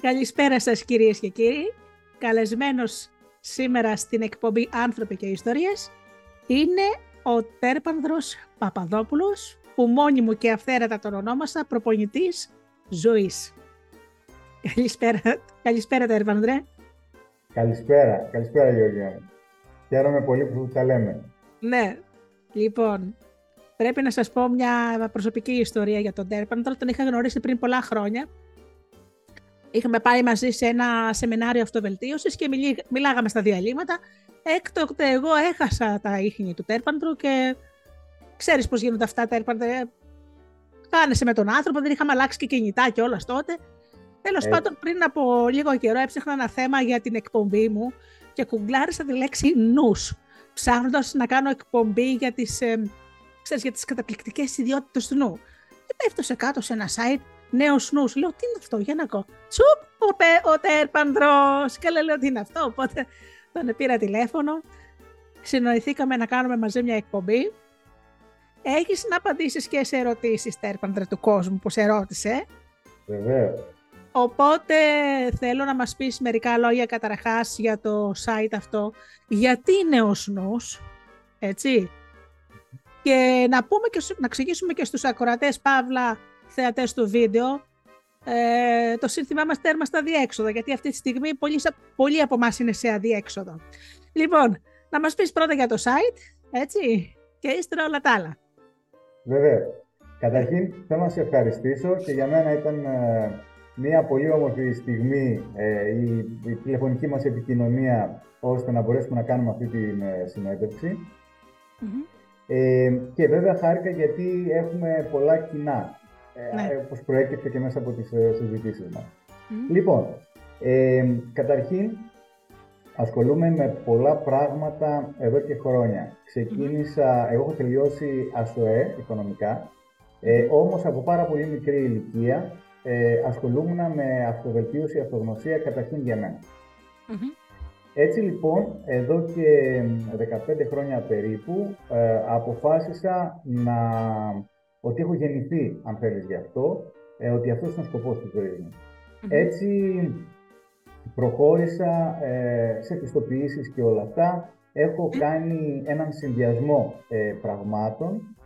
Καλησπέρα σας κυρίες και κύριοι. Καλεσμένος σήμερα στην εκπομπή «Άνθρωποι και Ιστορίες» είναι ο Τέρπανδρος Παπαδόπουλος, που μόνη μου και αυθαίρετα τον ονόμασα προπονητής ζωής. Καλησπέρα, καλησπέρα Τέρπανδρε. Καλησπέρα, καλησπέρα Γιώργη. Χαίρομαι πολύ που τα λέμε. Ναι, λοιπόν, πρέπει να σας πω μια προσωπική ιστορία για τον Τέρπανδρο. Τον είχα γνωρίσει πριν πολλά χρόνια είχαμε πάει μαζί σε ένα σεμινάριο αυτοβελτίωσης και μιλάγαμε στα διαλύματα. Έκτοτε εγώ έχασα τα ίχνη του τέρπαντρου και ξέρεις πώς γίνονται αυτά τα τέρπαντρα. Κάνεσαι με τον άνθρωπο, δεν είχαμε αλλάξει και κινητά και όλας τότε. Τέλος ε. πάντων, πριν από λίγο καιρό έψαχνα ένα θέμα για την εκπομπή μου και κουγκλάρισα τη λέξη νους, ψάχνοντας να κάνω εκπομπή για τις, ε, ξέρεις, για τις καταπληκτικές ιδιότητες του νου. Και πέφτω σε κάτω σε ένα site νέος νους. Λέω, τι είναι αυτό, για να κο. Τσουπ, ο, πε, ο τέρπανδρο. Και λέω, τι είναι αυτό. Οπότε τον πήρα τηλέφωνο. Συνοηθήκαμε να κάνουμε μαζί μια εκπομπή. Έχεις να απαντήσεις και σε ερωτήσεις, τέρπανδρε του κόσμου, που σε ρώτησε. Βεβαίως. Οπότε θέλω να μας πεις μερικά λόγια καταρχάς για το site αυτό. Γιατί είναι ο νους, έτσι. Και να, πούμε και, να εξηγήσουμε και στους ακροατές, Παύλα, θεατές του βίντεο, ε, το σύνθημά μας τέρμα στα διέξοδα, γιατί αυτή τη στιγμή πολλοί, πολλοί από εμάς είναι σε αδιέξοδο. Λοιπόν, να μας πεις πρώτα για το site, έτσι, και ύστερα όλα τα άλλα. Βέβαια. Καταρχήν, θέλω να σε ευχαριστήσω και για μένα ήταν ε, μια πολύ όμορφη στιγμή ε, η, η, τηλεφωνική μας επικοινωνία ώστε να μπορέσουμε να κάνουμε αυτή τη ε, συνεντευξη Ε, και βέβαια χάρηκα γιατί έχουμε πολλά κοινά ε, ναι. όπως προέκυψε και μέσα από τις ε, συζητήσεις μας. Λοιπόν, ε, καταρχήν ασχολούμαι με πολλά πράγματα εδώ και χρόνια. Ξεκίνησα, εγώ έχω τελειώσει ΑΣΟΕ οικονομικά, ε, όμως από πάρα πολύ μικρή ηλικία ε, ασχολούμουν με αυτοβελτίωση, αυτογνωσία καταρχήν για μένα. Έτσι λοιπόν, εδώ και 15 χρόνια περίπου, ε, αποφάσισα να ότι έχω γεννηθεί, αν θέλεις γι' αυτό, ε, ότι αυτός είναι ο σκοπός της ζωής μου. Έτσι προχώρησα ε, σε πιστοποιήσεις και όλα αυτά. Έχω κάνει έναν συνδυασμό ε, πραγμάτων.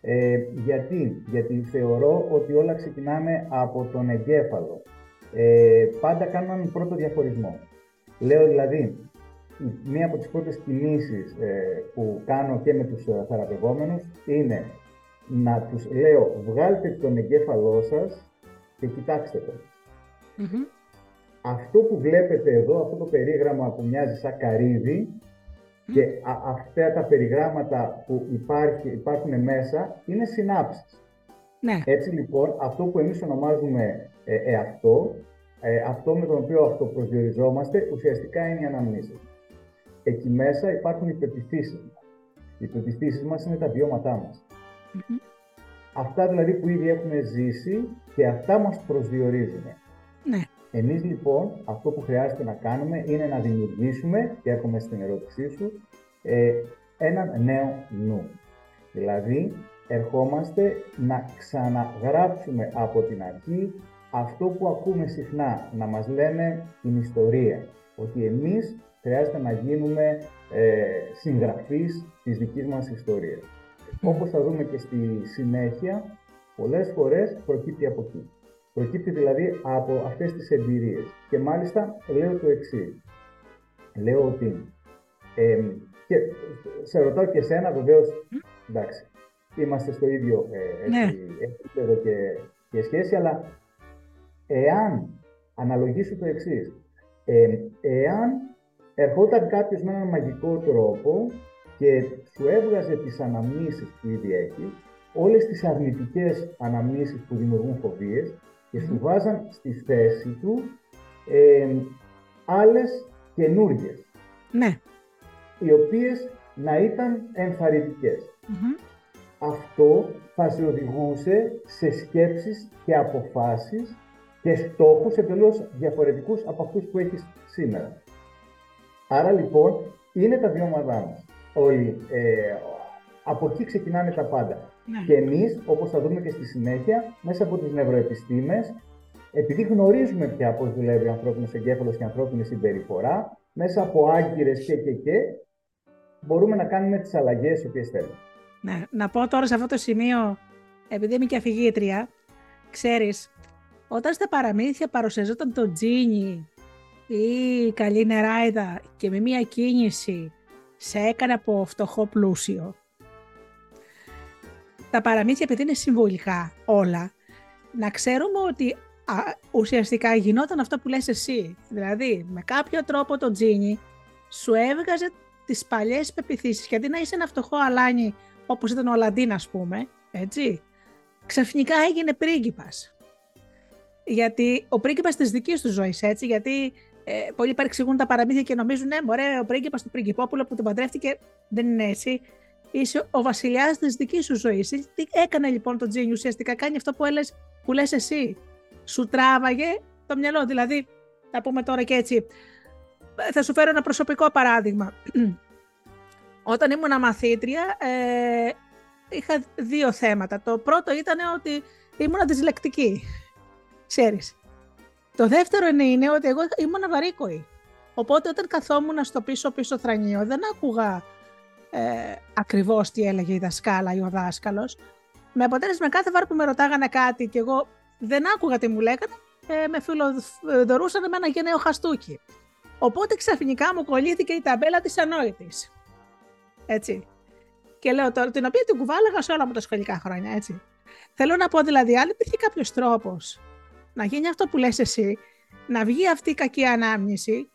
Ε, γιατί; γιατί θεωρώ ότι όλα ξεκινάνε από τον εγκέφαλο. Ε, πάντα κάνω έναν πρώτο διαχωρισμό. Λέω δηλαδή, μία από τις πρώτες κινήσεις που κάνω και με τους θεραπευόμενους είναι να τους λέω βγάλτε τον εγκέφαλό σας και κοιτάξτε το. Αυτό που βλέπετε εδώ, αυτό το περίγραμμα που μοιάζει σαν καρυδι και αυτά τα περιγράμματα που υπάρχει, υπάρχουν μέσα είναι συνάψεις. Ναι. Έτσι λοιπόν, αυτό που εμείς ονομάζουμε ε, εαυτό, ε, αυτό με τον οποίο αυτοπροσδιοριζόμαστε, ουσιαστικά είναι οι αναμνήσεις. Εκεί μέσα υπάρχουν οι πεπιθήσεις μας. Οι πεπιθήσεις μας είναι τα βιώματά μας. Αυτά δηλαδή που ήδη έχουμε ζήσει και αυτά μας προσδιορίζουν. Ναι. Εμείς λοιπόν αυτό που χρειάζεται να κάνουμε είναι να δημιουργήσουμε, και έρχομαι στην ερώτησή σου, ε, έναν νέο νου. Δηλαδή ερχόμαστε να ξαναγράψουμε από την αρχή αυτό που ακούμε συχνά, να μας λένε την ιστορία. Ότι εμείς χρειάζεται να γίνουμε ε, συγγραφείς της δικής μας ιστορίας. Όπως θα δούμε και στη συνέχεια, πολλές φορές προκύπτει από εκεί. Προκύπτει δηλαδή από αυτές τις εμπειρίες. Και μάλιστα λέω το εξής. Λέω ότι, ε, και σε ρωτάω και εσένα βεβαίως, εντάξει, είμαστε στο ίδιο ε, ναι. επίπεδο και, και σχέση, αλλά εάν αναλογήσω το εξής, ε, εάν ερχόταν κάποιος με έναν μαγικό τρόπο και σου έβγαζε τις αναμνήσεις που ήδη έχεις, όλες τις αρνητικές αναμνήσεις που δημιουργούν φοβίες και σου βάζαν στη θέση του ε, άλλες καινούργιες. Ναι. Οι οποίες να ήταν ενθαρρυντικές. Αυτό θα σε οδηγούσε σε σκέψεις και αποφάσεις και στόχους εντελώς διαφορετικούς από αυτούς που έχεις σήμερα. Άρα λοιπόν είναι τα βιώματά μας όλοι. Ε, από εκεί ξεκινάνε τα πάντα. Ναι. Και εμείς, όπως θα δούμε και στη συνέχεια, μέσα από τις νευροεπιστήμες, επειδή γνωρίζουμε πια πώς δουλεύει ο ανθρώπινος εγκέφαλος και η ανθρώπινη συμπεριφορά, μέσα από άγκυρες και και και, μπορούμε να κάνουμε τις αλλαγές οι οποίες θέλουμε. Ναι, να πω τώρα σε αυτό το σημείο, επειδή είμαι και αφηγήτρια, ξέρεις, όταν στα παραμύθια παρουσιαζόταν το τζίνι ή η καλή νεράιδα και με μία κίνηση σε έκανε από φτωχό πλούσιο, τα παραμύθια επειδή είναι συμβολικά όλα, να ξέρουμε ότι ουσιαστικά γινόταν αυτό που λες εσύ. Δηλαδή, με κάποιο τρόπο το τζίνι σου έβγαζε τις παλιές πεπιθήσεις, γιατί να είσαι ένα φτωχό αλάνι όπως ήταν ο Αλαντίν ας πούμε, έτσι, ξαφνικά έγινε πρίγκιπας. Γιατί ο πρίγκιπας της δικής του ζωής, έτσι, γιατί ε, πολλοί παρεξηγούν τα παραμύθια και νομίζουν, ναι, μωρέ, ο πρίγκιπας του πριγκιπόπουλο που τον παντρεύτηκε δεν είναι έτσι. Είσαι ο βασιλιάς της δικής σου ζωής. Τι έκανε λοιπόν το Τζίνι ουσιαστικά, κάνει αυτό που, έλες, που λες εσύ. Σου τράβαγε το μυαλό, δηλαδή, θα πούμε τώρα και έτσι, θα σου φέρω ένα προσωπικό παράδειγμα. Όταν ήμουν μαθήτρια, ε, είχα δύο θέματα. Το πρώτο ήταν ότι ήμουν δυσλεκτική. Ξέρεις. Το δεύτερο είναι ότι εγώ ήμουν βαρύκοη. Οπότε όταν καθόμουν στο πίσω-πίσω θρανείο δεν άκουγα ε, ακριβώς τι έλεγε η δασκάλα ή ο δάσκαλος. Με αποτέλεσμα κάθε φορά που με ρωτάγανε κάτι και εγώ δεν άκουγα τι μου λέγανε, ε, με φιλοδορούσαν με ένα γενναίο χαστούκι. Οπότε ξαφνικά μου κολλήθηκε η ταμπέλα της ανόητης. Έτσι. Και λέω τώρα, την οποία την κουβάλαγα σε όλα μου τα σχολικά χρόνια, έτσι. Θέλω να πω δηλαδή, αν υπήρχε κάποιος τρόπος να γίνει αυτό που λες εσύ, να βγει αυτή η κακή ανάμνηση,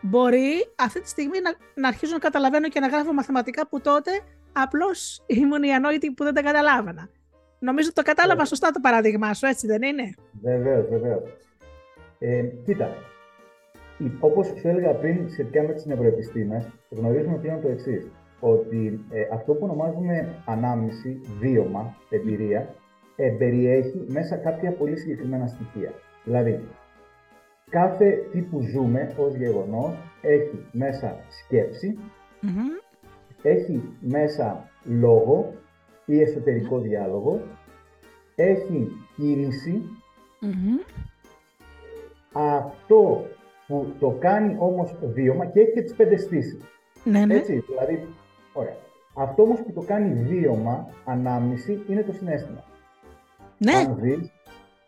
μπορεί αυτή τη στιγμή να, να αρχίζω να καταλαβαίνω και να γράφω μαθηματικά που τότε απλώς ήμουν η ανόητη που δεν τα καταλάβανα. Νομίζω ότι το κατάλαβα σωστά το παράδειγμά σου, έτσι δεν είναι; Βεβαίως, βεβαίως. Ε, κοίτα, Όπως σου έλεγα πριν, σχετικά με τις νευροεπιστήμες, γνωρίζουμε πλέον το εξής. Ότι ε, αυτό που ονομάζουμε ανάμνηση, βίωμα, εμπειρία, ε, περιέχει μέσα κάποια πολύ συγκεκριμένα στοιχεία. Δηλαδή, κάθε τι που ζούμε ως γεγονός έχει μέσα έχει μέσα λόγο ή εσωτερικό διάλογο, έχει Αυτό που το κάνει όμως βίωμα και έχει και τις πέντε στήσεις. Ναι, ναι. Έτσι, δηλαδή, ωραία. Αυτό όμως που το κάνει βίωμα, ανάμνηση, είναι το συνέστημα. Ναι. Αν δεις,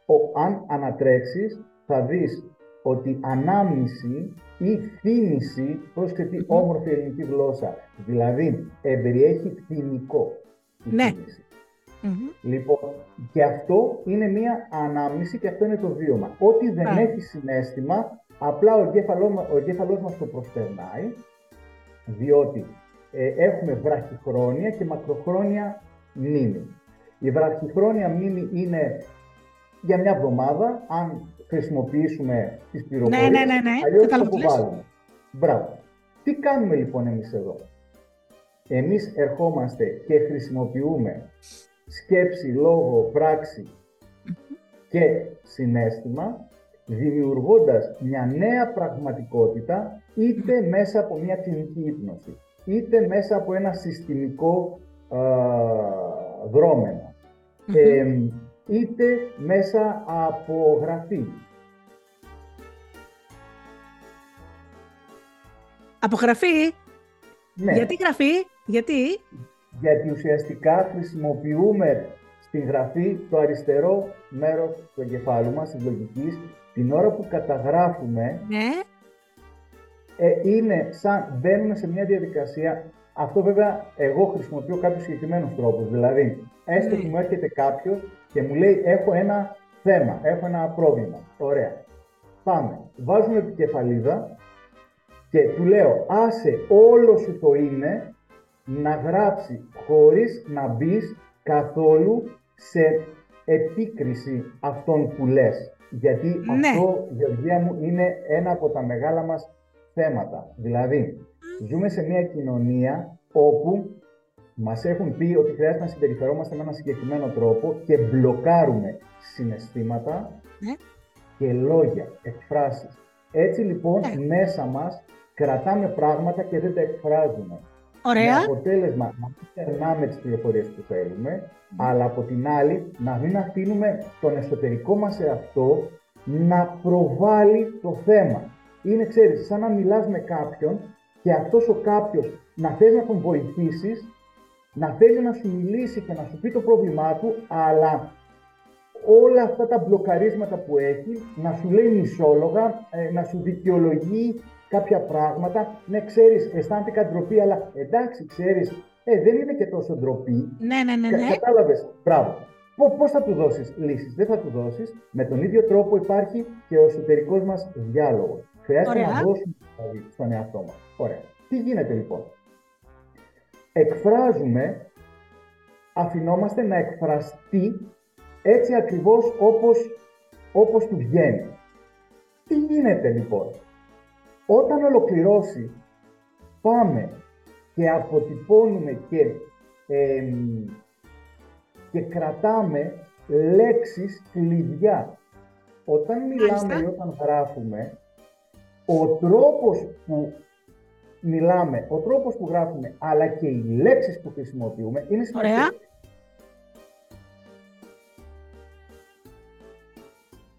ο, αν ανατρέξεις, θα δεις ότι ανάμνηση ή θύμηση, πρόσεχε τι όμορφη ελληνική γλώσσα, δηλαδή εμπεριέχει θυμικό. Ναι. Λοιπόν, και αυτό είναι μία ανάμνηση και αυτό είναι το βίωμα. Ό,τι δεν έχει συνέστημα, Απλά ο εγκέφαλός, ο εγκέφαλός μας το προσπερνάει, διότι ε, έχουμε βραχυχρόνια και μακροχρόνια μνήμη. Η βραχυχρόνια μνήμη είναι για μια εβδομάδα, αν χρησιμοποιήσουμε τις πληροφορίες, ναι, ναι, ναι, ναι. αλλιώς το αποβάλλουμε. Μπράβο. Τι κάνουμε λοιπόν εμείς εδώ; Εμείς ερχόμαστε και χρησιμοποιούμε σκέψη, λόγο, πράξη και συνέστημα δημιουργώντας μια νέα πραγματικότητα είτε μέσα από μια κλινική ύπνωση, είτε μέσα από ένα συστημικό α, δρομενο είτε μέσα από γραφή. Από γραφή; Ναι. Γιατί γραφή; Γιατί; Γιατί ουσιαστικά χρησιμοποιούμε στην γραφή το αριστερό μέρος του εγκεφάλου μας, της λογικής, την ώρα που καταγράφουμε, ναι. ε, είναι σαν μπαίνουμε σε μια διαδικασία. Αυτό βέβαια εγώ χρησιμοποιώ κάποιους συγκεκριμένους τρόπους. Δηλαδή, έστω ναι. που μου έρχεται κάποιος και μου λέει: Έχω ένα θέμα, έχω ένα πρόβλημα. Ωραία. Πάμε. Βάζουμε επικεφαλίδα και του λέω: Άσε όλο σου το είναι να γράψει χωρίς να μπεις καθόλου σε επίκριση αυτών που λες. Γιατί ναι. αυτό, Γεωργία μου, είναι ένα από τα μεγάλα μας θέματα. Δηλαδή, ζούμε σε μια κοινωνία όπου μας έχουν πει ότι χρειάζεται να συμπεριφερόμαστε με ένα συγκεκριμένο τρόπο και μπλοκάρουμε συναισθήματα ναι. και λόγια, εκφράσεις. Έτσι λοιπόν, ναι. μέσα μας κρατάμε πράγματα και δεν τα εκφράζουμε. Ωραία. Με αποτέλεσμα να μην περνάμε τις πληροφορίες που θέλουμε, αλλά από την άλλη να μην αφήνουμε τον εσωτερικό μας εαυτό να προβάλλει το θέμα. Είναι, ξέρεις, σαν να μιλάς με κάποιον και αυτός ο κάποιος να θες να τον βοηθήσεις, να θέλει να σου μιλήσει και να σου πει το πρόβλημά του, αλλά όλα αυτά τα μπλοκαρίσματα που έχει, να σου λέει μισόλογα, ε, να σου δικαιολογεί κάποια πράγματα. Ναι, ξέρεις, αισθάνθηκα ντροπή, αλλά εντάξει, ξέρεις, ε, δεν είναι και τόσο ντροπή. Ναι, ναι, ναι. ναι. Κατάλαβες, μπράβο. Πώς θα του δώσεις λύσεις, δεν θα του δώσεις. Με τον ίδιο τρόπο υπάρχει και ο εσωτερικός μας διάλογος. Χρειάζεται να δώσουμε δηλαδή, στον εαυτό μας. Ωραία. Τι γίνεται λοιπόν; Εκφράζουμε, αφινόμαστε να εκφραστεί έτσι ακριβώς όπως, όπως του βγαίνει. Τι γίνεται λοιπόν; Όταν ολοκληρώσει, πάμε και αποτυπώνουμε και, και κρατάμε λέξεις κλειδιά. Όταν μιλάμε ή όταν γράφουμε, ο τρόπος που μιλάμε, ο τρόπος που γράφουμε, αλλά και οι λέξεις που χρησιμοποιούμε είναι σημαντικές.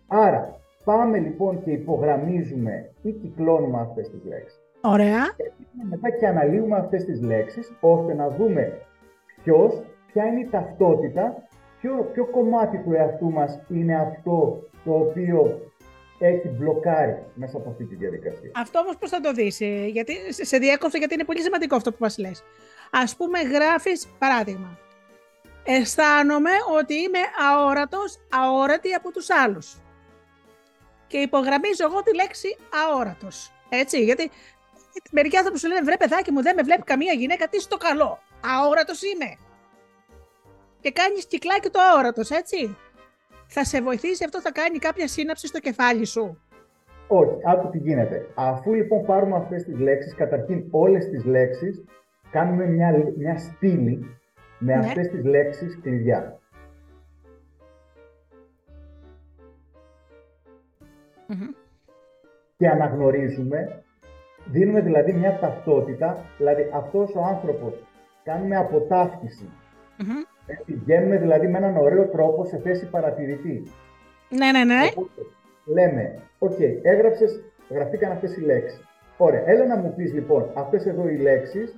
Άρα, πάμε λοιπόν και υπογραμμίζουμε ή κυκλώνουμε αυτές τις λέξεις. Ωραία. Και μετά και αναλύουμε αυτές τις λέξεις, ώστε να δούμε ποιος, ποια είναι η ταυτότητα, ποιο, ποιο κομμάτι του εαυτού μας είναι αυτό το οποίο έχει μπλοκάρει μέσα από αυτή τη διαδικασία. Αυτό όμως πώς θα το δεις, ε, γιατί σε διέκοψε, γιατί είναι πολύ σημαντικό αυτό που μας λες. Α πούμε, γράφεις παράδειγμα. Αισθάνομαι ότι είμαι αόρατος, αόρατη από τους άλλους και υπογραμμίζω εγώ τη λέξη αόρατος. Έτσι, γιατί μερικοί άνθρωποι σου λένε βρε παιδάκι μου, δεν με βλέπει καμία γυναίκα, τι στο καλό. Αόρατος είμαι. Και κάνεις κυκλάκι το αόρατος, έτσι. Θα σε βοηθήσει αυτό, θα κάνει κάποια σύναψη στο κεφάλι σου. Όχι, άκου τι γίνεται. Αφού λοιπόν πάρουμε αυτές τις λέξεις, καταρχήν όλες τις λέξεις, κάνουμε μια, μια στήλη με ναι. αυτές τις λέξεις κλειδιά. Και αναγνωρίζουμε, δίνουμε δηλαδή μια ταυτότητα, δηλαδή αυτός ο άνθρωπος κάνουμε αποταύτιση. Πηγαίνουμε δηλαδή με έναν ωραίο τρόπο σε θέση παρατηρητή. Ναι, ναι, ναι. λέμε, ok, okay, έγραψες, γραφτήκαν αυτές οι λέξεις. Ωραία, έλα να μου πεις λοιπόν αυτές εδώ οι λέξεις,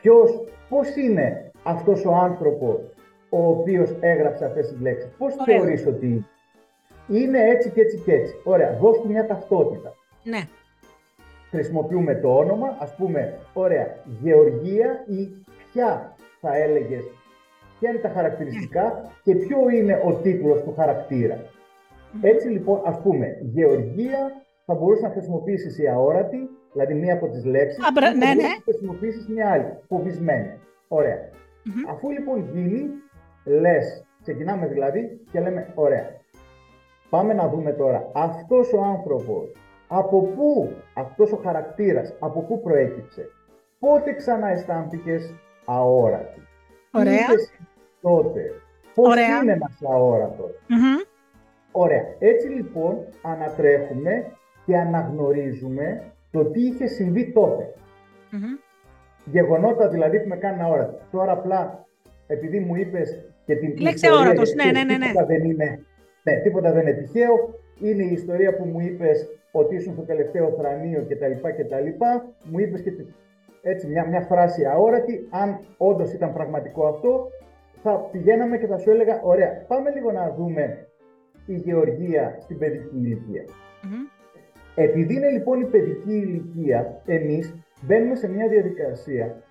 ποιος, πώς είναι αυτός ο άνθρωπος ο οποίος έγραψε αυτές τις λέξεις. Πώς θεωρείς ότι είναι έτσι και έτσι και έτσι. Ωραία, δώσ' του μια ταυτότητα. Ναι. Χρησιμοποιούμε το όνομα, ας πούμε, ωραία, Γεωργία ή ποια θα έλεγες, ποια είναι τα χαρακτηριστικά και ποιο είναι ο τίτλος του χαρακτήρα. Έτσι λοιπόν, ας πούμε, Γεωργία θα μπορούσε να χρησιμοποιήσεις η αόρατη, δηλαδή μία από τις λέξεις, Α, ναι, ναι. να χρησιμοποιήσεις μια άλλη, φοβισμένη. Αφού λοιπόν γίνει, λες, ξεκινάμε δηλαδή και λέμε, ωραία, Πάμε να δούμε τώρα αυτός ο άνθρωπος, από πού αυτός ο χαρακτήρας, από πού προέκυψε. Πότε ξανά αισθάνθηκες αόρατη. Ωραία. Τότε. Πώς Ωραία. είναι ένας αόρατος; Ωραία. Έτσι λοιπόν ανατρέχουμε και αναγνωρίζουμε το τι είχε συμβεί τότε. Γεγονότα δηλαδή που με κάνουν αόρατη. Τώρα απλά επειδή μου είπες και την Λέξη αόρατος, ναι, ναι, ναι. ναι. Δεν είναι ναι, τίποτα δεν είναι τυχαίο. Είναι η ιστορία που μου είπες ότι ήσουν στο τελευταίο θρανείο κτλ. κτλ. Μου είπες και έτσι μια, μια φράση αόρατη. Αν όντως ήταν πραγματικό αυτό, θα πηγαίναμε και θα σου έλεγα: Ωραία, πάμε λίγο να δούμε η γεωργία στην παιδική ηλικία. Επειδή είναι λοιπόν η παιδική ηλικία, εμείς μπαίνουμε σε μια διαδικασία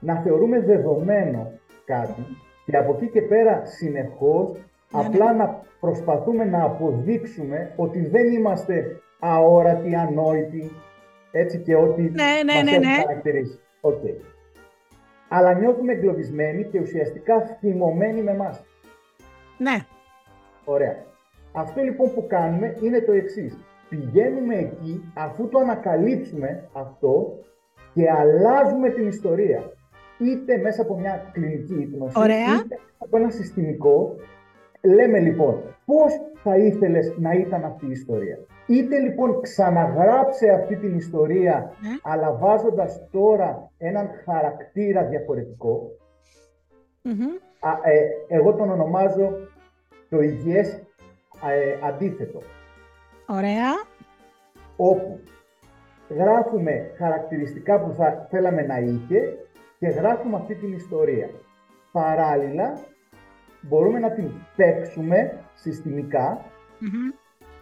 να θεωρούμε δεδομένο κάτι και από εκεί και πέρα συνεχώς ναι, ναι. Απλά να προσπαθούμε να αποδείξουμε ότι δεν είμαστε αόρατοι, ανόητοι, έτσι και ότι ναι, ναι, ναι, ναι. χαρακτηρίσει. Okay. Αλλά νιώθουμε εγκλωβισμένοι και ουσιαστικά θυμωμένοι με εμάς. Ναι. Ωραία. Αυτό λοιπόν που κάνουμε είναι το εξής. Πηγαίνουμε εκεί αφού το ανακαλύψουμε αυτό και αλλάζουμε την ιστορία. Είτε μέσα από μια κλινική ύπνωση, είτε από ένα συστημικό Λέμε λοιπόν, πώς θα ήθελες να ήταν αυτή η ιστορία. Είτε λοιπόν ξαναγράψε αυτή την ιστορία, Ναι. αλλά βάζοντας τώρα έναν χαρακτήρα διαφορετικό. Μμμ. Α, ε, εγώ τον ονομάζω το υγιές ε, αντίθετο, Ωραία. όπου γράφουμε χαρακτηριστικά που θα θέλαμε να είχε και γράφουμε αυτή την ιστορία. Παράλληλα, μπορούμε να την παίξουμε συστημικά, Μμμ.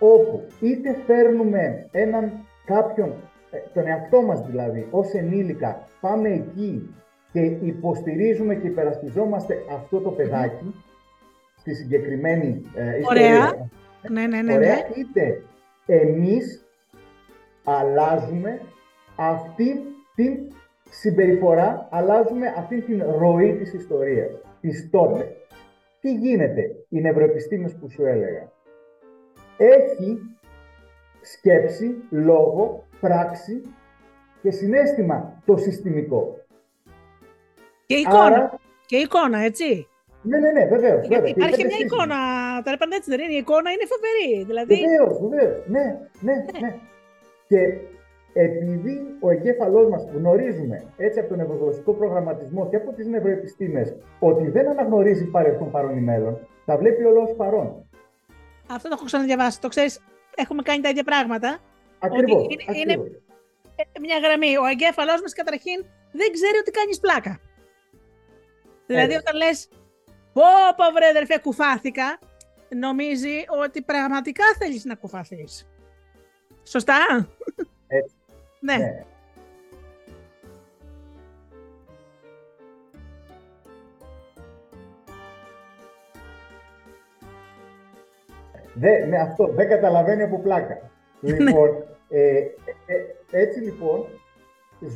Όπου είτε φέρνουμε έναν κάποιον, ε, τον εαυτό μας δηλαδή, ως ενήλικα, πάμε εκεί και υποστηρίζουμε και υπερασπιζόμαστε αυτό το παιδάκι στη συγκεκριμένη ε, ιστορία. Ναι, ναι, ναι. Ωραία, ναι. είτε εμείς αλλάζουμε αυτή την συμπεριφορά, αλλάζουμε αυτή την ροή της ιστορίας, της τότε. Τι γίνεται, οι νευροεπιστήμες που σου έλεγα. Έχει σκέψη, λόγο, πράξη και συνέστημα το συστημικό. Και εικόνα. Άρα, Και εικόνα, έτσι. ναι, ναι, ναι, βεβαίως. Γιατί βέβαια, και υπάρχει πέντε μια σύστημα. εικόνα. Τα είπαν έτσι, δεν είναι. Η εικόνα είναι φοβερή. Δηλαδή. Βεβαίως, βεβαίως. Ναι, ναι, ναι. Και επειδή ο εγκέφαλός μας γνωρίζουμε έτσι από τον νευρογλωσσικό προγραμματισμό και από τις νευροεπιστήμες ότι δεν αναγνωρίζει παρελθόν, παρόν ή μέλλον, τα βλέπει όλος ως παρόν. Αυτό το έχω ξαναδιαβάσει. Το ξέρεις, έχουμε κάνει τα ίδια πράγματα. Ακριβώς, είναι- είναι- ακριβώς. Ε, Μια γραμμή. Ο εγκέφαλός μας καταρχήν δεν ξέρει ότι κάνεις πλάκα. Δηλαδή, Έτσι. όταν λες, Πω, πω, βρε, αδερφέ, κουφάθηκα, νομίζει ότι πραγματικά θέλεις να κουφαθείς. Σωστά; Έτσι. ναι. Ναι. Δε, ναι, αυτό δεν καταλαβαίνει από πλάκα. Λοιπόν, ε, ε, ε, έτσι λοιπόν,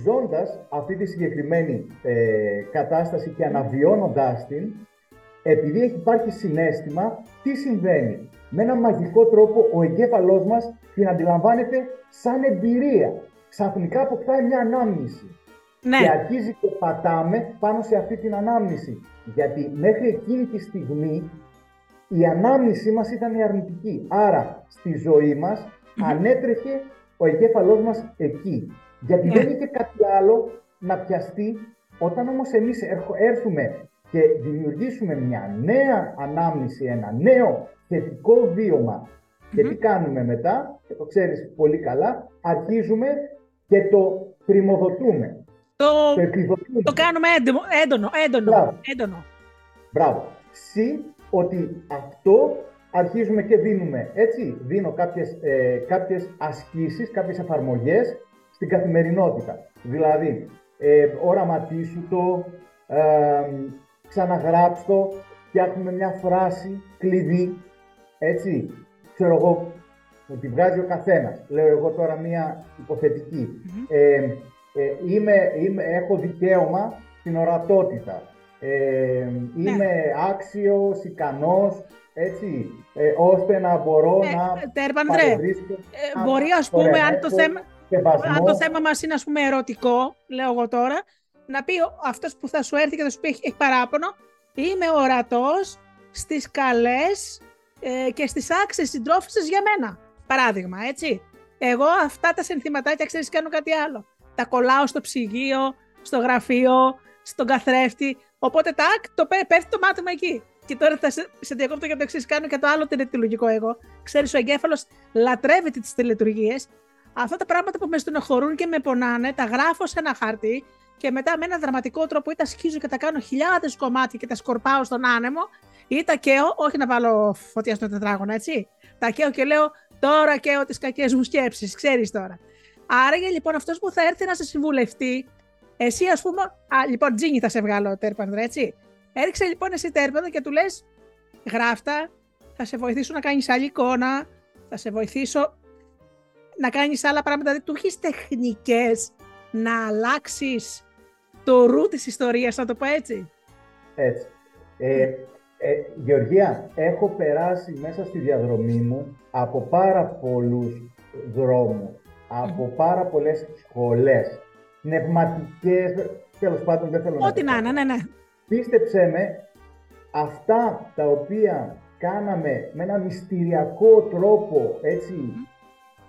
ζώντας αυτή τη συγκεκριμένη ε, κατάσταση και αναβιώνοντάς την, επειδή έχει υπάρχει συνέστημα, τι συμβαίνει; Με έναν μαγικό τρόπο ο εγκέφαλός μας την αντιλαμβάνεται σαν εμπειρία. Ξαφνικά αποκτάει μια ανάμνηση. ναι. Και αρχίζει και πατάμε πάνω σε αυτή την ανάμνηση. Γιατί μέχρι εκείνη τη στιγμή η ανάμνησή μας ήταν η αρνητική. Άρα στη ζωή μας ανέτρεχε ο εγκέφαλός μας εκεί. Γιατί Ναι. δεν είχε κάτι άλλο να πιαστεί. Όταν όμως εμείς έρχο- έρθουμε και δημιουργήσουμε μια νέα ανάμνηση, ένα νέο θετικό βίωμα και τι κάνουμε μετά, και το ξέρεις πολύ καλά, αρχίζουμε και το πρημοδοτούμε. Το, Το επιδοτούμε. το κάνουμε έντονο, έντονο, έντονο, Μπράβο. έντονο. Μπράβο. Συ ότι αυτό αρχίζουμε και δίνουμε, έτσι, δίνω κάποιες, ε, κάποιες ασκήσεις, κάποιες εφαρμογές στην καθημερινότητα. Δηλαδή, ε, οραματίσου το, ε, ξαναγράψ' το, φτιάχνουμε μια φράση κλειδί, έτσι, ξέρω εγώ, μου τη βγάζει ο καθένας. Λέω εγώ τώρα μια υποθετική. Ε, ε, είμαι, είμαι, έχω δικαίωμα στην ορατότητα. Ε, είμαι άξιος, ικανός, έτσι, ε, ώστε να μπορώ Ε, να Τέρπαντρε, παρευρίσκω. ε, Α, μπορεί ας πούμε, ωραία, αν το, έχω θέμα, σεβασμό. αν το θέμα μας είναι ας πούμε ερωτικό, λέω εγώ τώρα, να πει ο- αυτός που θα σου έρθει και θα σου πει έχει, έχει παράπονο, είμαι ορατός στις καλές ε, και στις άξιες συντρόφισσες για μένα. Παράδειγμα, έτσι. Εγώ αυτά τα συνθηματάκια, ξέρεις, κάνω κάτι άλλο. Τα κολλάω στο ψυγείο, στο γραφείο, στον καθρέφτη. Οπότε, τάκ, το πέ- πέφτει το μάτι μου εκεί. Και τώρα θα σε, σε διακόπτω για το εξής. Κάνω και το άλλο τελετουργικό εγώ. Ξέρεις, ο εγκέφαλος λατρεύεται τις τελετουργίες. Αυτά τα πράγματα που με στενοχωρούν και με πονάνε, τα γράφω σε ένα χαρτί και μετά με ένα δραματικό τρόπο ή τα σκίζω και τα κάνω χιλιάδες κομμάτια και τα σκορπάω στον άνεμο ή τα καίω, όχι να βάλω φωτιά στο τετράγωνο, έτσι. Τα καίω και λέω τώρα καίω τις κακές μου σκέψεις, ξέρεις τώρα. Άραγε λοιπόν αυτός που θα έρθει να σε συμβουλευτεί, εσύ ας πούμε. Α, λοιπόν, Τζίνι θα σε βγάλω τέρπανδρα, έτσι. Έριξε λοιπόν εσύ τέρπανδρα και του λες: Γράφτα, θα σε βοηθήσω να κάνεις άλλη εικόνα, θα σε βοηθήσω να κάνεις άλλα πράγματα. Δηλαδή, του έχεις τεχνικές να αλλάξεις το ρου της ιστορίας, να το πω έτσι. Έτσι. Ε, ε, Γεωργία, έχω περάσει μέσα στη διαδρομή μου από πάρα πολλούς δρόμους, από πάρα πολλές σχολές, πνευματικές, τέλος πάντων δεν θέλω να Ό,τι το να πω. είναι, ναι, ναι. Πίστεψέ με, αυτά τα οποία κάναμε με ένα μυστηριακό τρόπο, έτσι,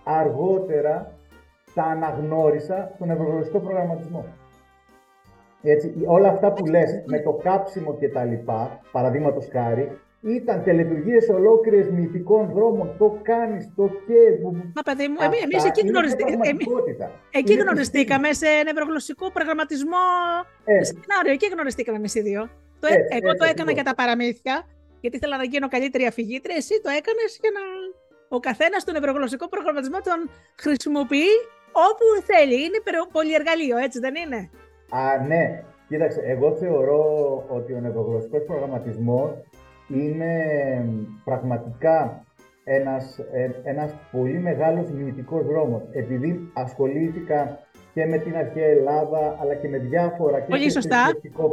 αργότερα τα αναγνώρισα στον ευρωγλωσσικό προγραμματισμό. Έτσι, όλα αυτά που λες με το κάψιμο και τα λοιπά, παραδείγματος χάρη, ήταν τελετουργίες ολόκληρες μυθικών δρόμων. Το κάνεις, το και. Μα παιδί μου, εμεί εκεί, εκεί γνωριστήκαμε σε νευρογλωσσικό προγραμματισμό. Ε. Σεμινάριο, εκεί γνωριστήκαμε εμείς οι δύο. Το, ε, εγώ το έκανα για τα παραμύθια, γιατί ήθελα να γίνω καλύτερη αφηγήτρια. Εσύ το έκανες για να. Ο καθένας τον νευρογλωσσικό προγραμματισμό τον χρησιμοποιεί όπου θέλει. Είναι πολυεργαλείο, έτσι δεν είναι; Α, ναι. Κοίταξε, εγώ θεωρώ ότι ο νευρογλωσσικός προγραμματισμός είναι πραγματικά ένας, ε, ένας πολύ μεγάλος μυθικός δρόμος. Επειδή ασχολήθηκα και με την αρχαία Ελλάδα, αλλά και με διάφορα και πολύ σωστά.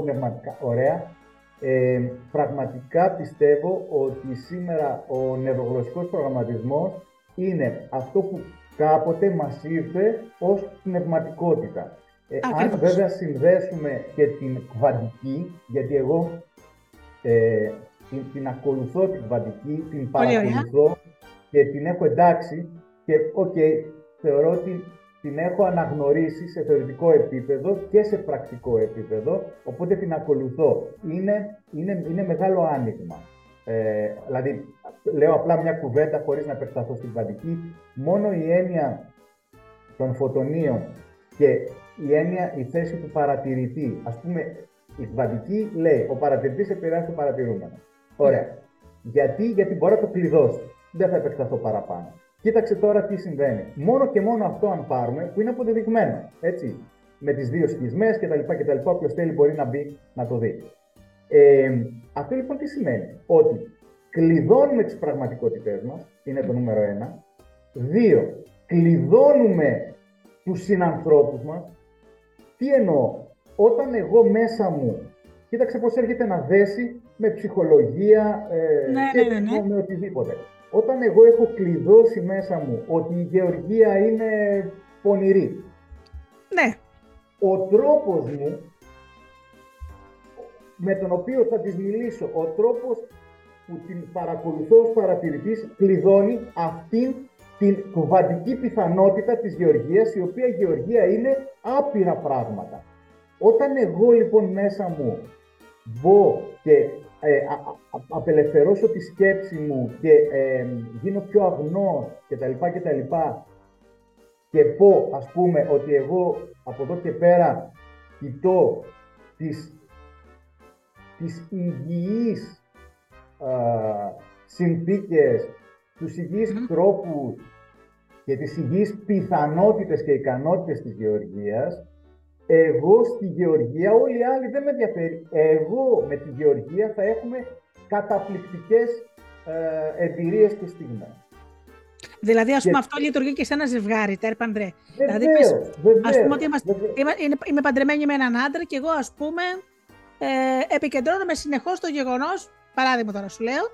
πνευματικά. Ωραία. Ε, πραγματικά πιστεύω ότι σήμερα ο νευρογλωσσικός προγραμματισμός είναι αυτό που κάποτε μας ήρθε ως πνευματικότητα. Ε, αν βέβαια συνδέσουμε και την κβαντική, γιατί εγώ ε, την, την ακολουθώ την κβαντική, την παρακολουθώ και την έχω εντάξει και οκ, θεωρώ ότι την έχω αναγνωρίσει σε θεωρητικό επίπεδο και σε πρακτικό επίπεδο, οπότε την ακολουθώ. Είναι, είναι, είναι μεγάλο άνοιγμα. Ε, δηλαδή, λέω απλά μια κουβέντα χωρίς να επεκταθώ στην κβαντική. Μόνο η έννοια των φωτονίων και η έννοια, η θέση του παρατηρητή. Ας πούμε, η κβαντική λέει, ο παρατηρητής επηρεάζει το παρατηρούμενο. Ωραία. Γιατί, γιατί μπορεί να το κλειδώσει. Δεν θα επεκταθώ παραπάνω. Κοίταξε τώρα τι συμβαίνει. Μόνο και μόνο αυτό αν πάρουμε, που είναι αποδεδειγμένο, έτσι, με τις δύο σχισμές κτλ. κτλ. Όποιος θέλει μπορεί να μπει να το δει. Ε, αυτό λοιπόν τι σημαίνει; Ότι κλειδώνουμε τις πραγματικότητές μας, είναι το νούμερο ένα. Δύο, κλειδώνουμε τους συνανθρώπους μας. Τι εννοώ; Όταν εγώ μέσα μου, κοίταξε πώς έρχεται να δέσει με ψυχολογία ε, ναι, και ναι, ναι, ναι. με οτιδήποτε. Όταν εγώ έχω κλειδώσει μέσα μου ότι η γεωργία είναι πονηρή. Ναι. Ο τρόπος μου με τον οποίο θα της μιλήσω, ο τρόπος που την παρακολουθώ ως παρατηρητής κλειδώνει αυτήν την κουβαντική πιθανότητα της γεωργίας, η οποία γεωργία είναι άπειρα πράγματα. Όταν εγώ λοιπόν μέσα μου μπω και ε, απελευθερώσω τη σκέψη μου και ε, γίνω πιο αγνός κτλ. κτλ και πω ας πούμε ότι εγώ από εδώ και πέρα κοιτώ τις, τις υγιείς συνθήκες, τους υγιείς mm. τρόπους και τις υγιείς πιθανότητες και ικανότητες της γεωργίας, εγώ στη γεωργία, όλοι οι άλλοι δεν με ενδιαφέρει. Εγώ με τη γεωργία θα έχουμε καταπληκτικές ε, εμπειρίες και στιγμές. Δηλαδή, ας πούμε, αυτό λειτουργεί και σε ένα ζευγάρι, τέρ παντρέ. Δηλαδή, πες, ας πούμε ότι είμαστε, είμαι, είμαι παντρεμένη με έναν άντρα και εγώ, ας πούμε, ε, επικεντρώνομαι συνεχώς στο γεγονός, παράδειγμα τώρα σου λέω,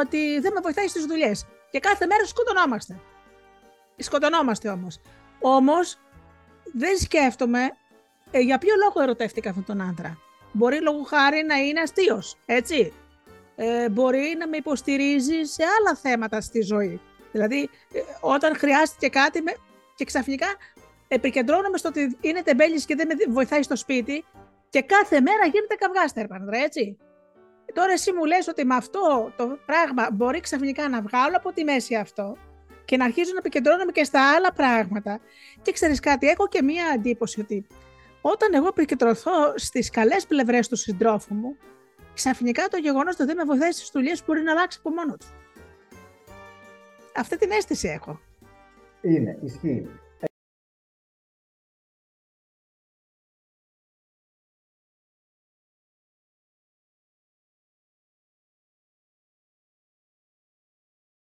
ότι δεν με βοηθάει στις δουλειές. Και κάθε μέρα σκοτωνόμαστε. Σκοτωνόμαστε όμως. Όμως, δεν σκέφτομαι ε, για ποιο λόγο ερωτεύτηκα αυτόν τον άντρα; Μπορεί λόγω χάρη να είναι αστείος, έτσι; Ε, μπορεί να με υποστηρίζει σε άλλα θέματα στη ζωή. Δηλαδή, ε, όταν χρειάστηκε κάτι με... και ξαφνικά επικεντρώνομαι στο ότι είναι τεμπέλης και δεν με βοηθάει στο σπίτι και κάθε μέρα γίνεται καυγάστερ, πανδρέ, έτσι; Τώρα εσύ μου λες ότι με αυτό το πράγμα μπορεί ξαφνικά να βγάλω από τη μέση αυτό και να αρχίζω να επικεντρώνομαι και στα άλλα πράγματα. Και ξέρεις κάτι, έχω και μία εντύπωση ότι όταν εγώ επικεντρωθώ στις καλές πλευρές του συντρόφου μου, ξαφνικά το γεγονός ότι δεν με βοηθάει στις δουλειές μπορεί να αλλάξει από μόνο του. Αυτή την αίσθηση έχω. Είναι, ισχύει.